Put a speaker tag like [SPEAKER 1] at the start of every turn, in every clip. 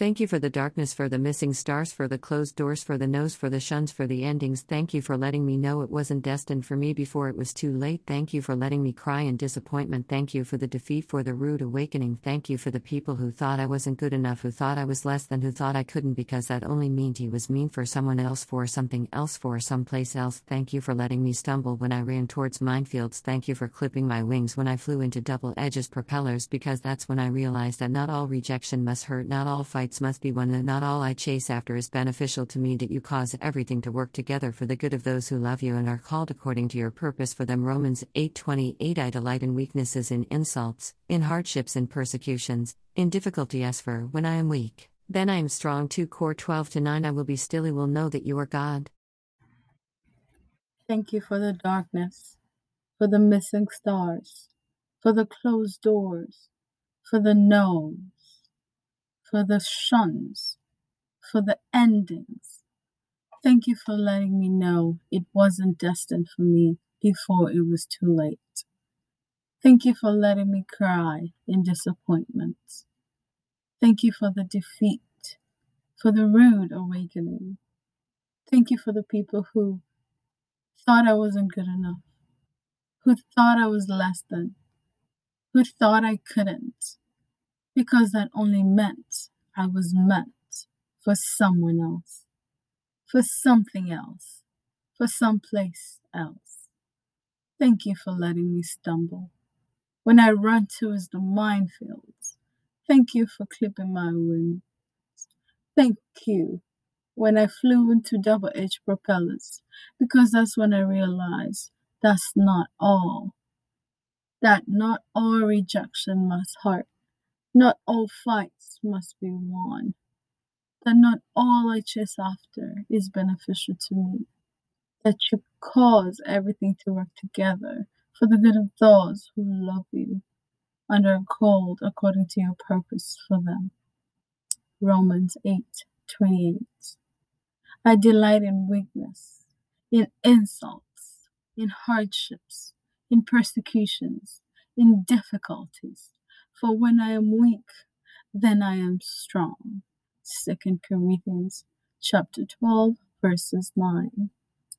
[SPEAKER 1] Thank you for the darkness, for the missing stars, for the closed doors, for the no's, for the shuns, for the endings. Thank you for letting me know it wasn't destined for me before it was too late. Thank you for letting me cry in disappointment. Thank you for the defeat, for the rude awakening. Thank you for the people who thought I wasn't good enough, who thought I was less than, who thought I couldn't because that only meant he was mean for someone else, for something else, for someplace else. Thank you for letting me stumble when I ran towards minefields. Thank you for clipping my wings when I flew into double edges propellers because that's when I realized that not all rejection must hurt, not all fights must be won, that not all I chase after is beneficial to me, that you cause everything to work together for the good of those who love you and are called according to your purpose for them. Romans 8:28 I delight in weaknesses, in insults, in hardships, in persecutions, in difficulty as for when I am weak. Then I am strong. 2 Cor 12 to 9 I will be still, I will know that you are God.
[SPEAKER 2] Thank you for the darkness, for the missing stars, for the closed doors, for the no's, for the shuns, for the endings. Thank you for letting me know it wasn't destined for me before it was too late. Thank you for letting me cry in disappointment. Thank you for the defeat, for the rude awakening. Thank you for the people who thought I wasn't good enough, who thought I was less than, who thought I couldn't, because that only meant I was meant for someone else, for something else, for someplace else. Thank you for letting me stumble. When I run towards the minefields, thank you for clipping my wings. Thank you when I flew into double edged propellers, because that's when I realized that's not all. That not all rejection must hurt, not all fights must be won that not all I chase after is beneficial to me, that you cause everything to work together for the good of those who love you and are called according to your purpose for them. Romans 8 28. I delight in weakness, in insults, in hardships, in persecutions, in difficulties. For when I am weak, then I am strong. Second Corinthians chapter 12 verses 9.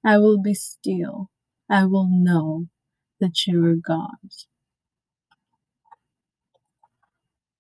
[SPEAKER 2] I will be still. I will know that you are God.